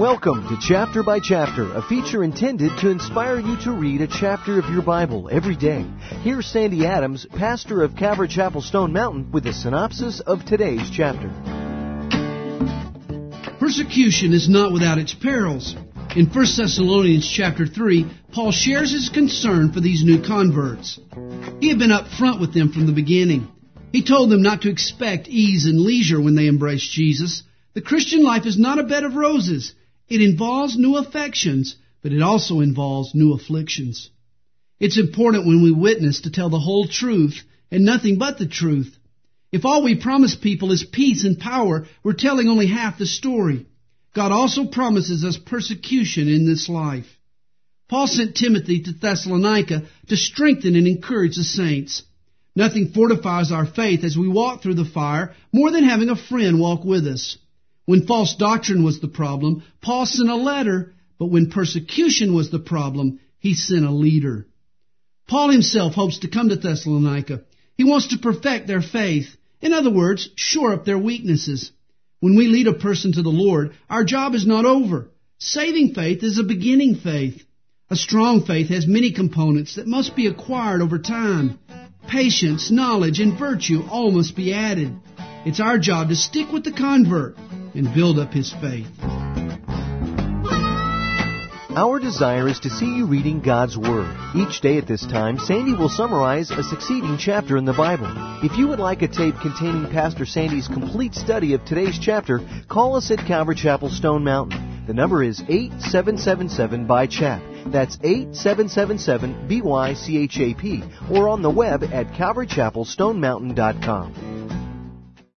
Welcome to Chapter by Chapter, a feature intended to inspire you to read a chapter of your Bible every day. Here's Sandy Adams, pastor of Calvary Chapel Stone Mountain, with a synopsis of today's chapter. Persecution is not without its perils. In 1 Thessalonians chapter 3, Paul shares his concern for these new converts. He had been up front with them from the beginning. He told them not to expect ease and leisure when they embraced Jesus. The Christian life is not a bed of roses. It involves new affections, but it also involves new afflictions. It's important when we witness to tell the whole truth and nothing but the truth. If all we promise people is peace and power, we're telling only half the story. God also promises us persecution in this life. Paul sent Timothy to Thessalonica to strengthen and encourage the saints. Nothing fortifies our faith as we walk through the fire more than having a friend walk with us. When false doctrine was the problem, Paul sent a letter, but when persecution was the problem, he sent a leader. Paul himself hopes to come to Thessalonica. He wants to perfect their faith. In other words, shore up their weaknesses. When we lead a person to the Lord, our job is not over. Saving faith is a beginning faith. A strong faith has many components that must be acquired over time. Patience, knowledge, and virtue all must be added. It's our job to stick with the convert and build up his faith. Our desire is to see you reading God's Word. Each day at this time, Sandy will summarize a succeeding chapter in the Bible. If you would like a tape containing Pastor Sandy's complete study of today's chapter, call us at Calvary Chapel Stone Mountain. The number is 8777 by chap. That's 8777 BYCHAP or on the web at calvarychapelstonemountain.com.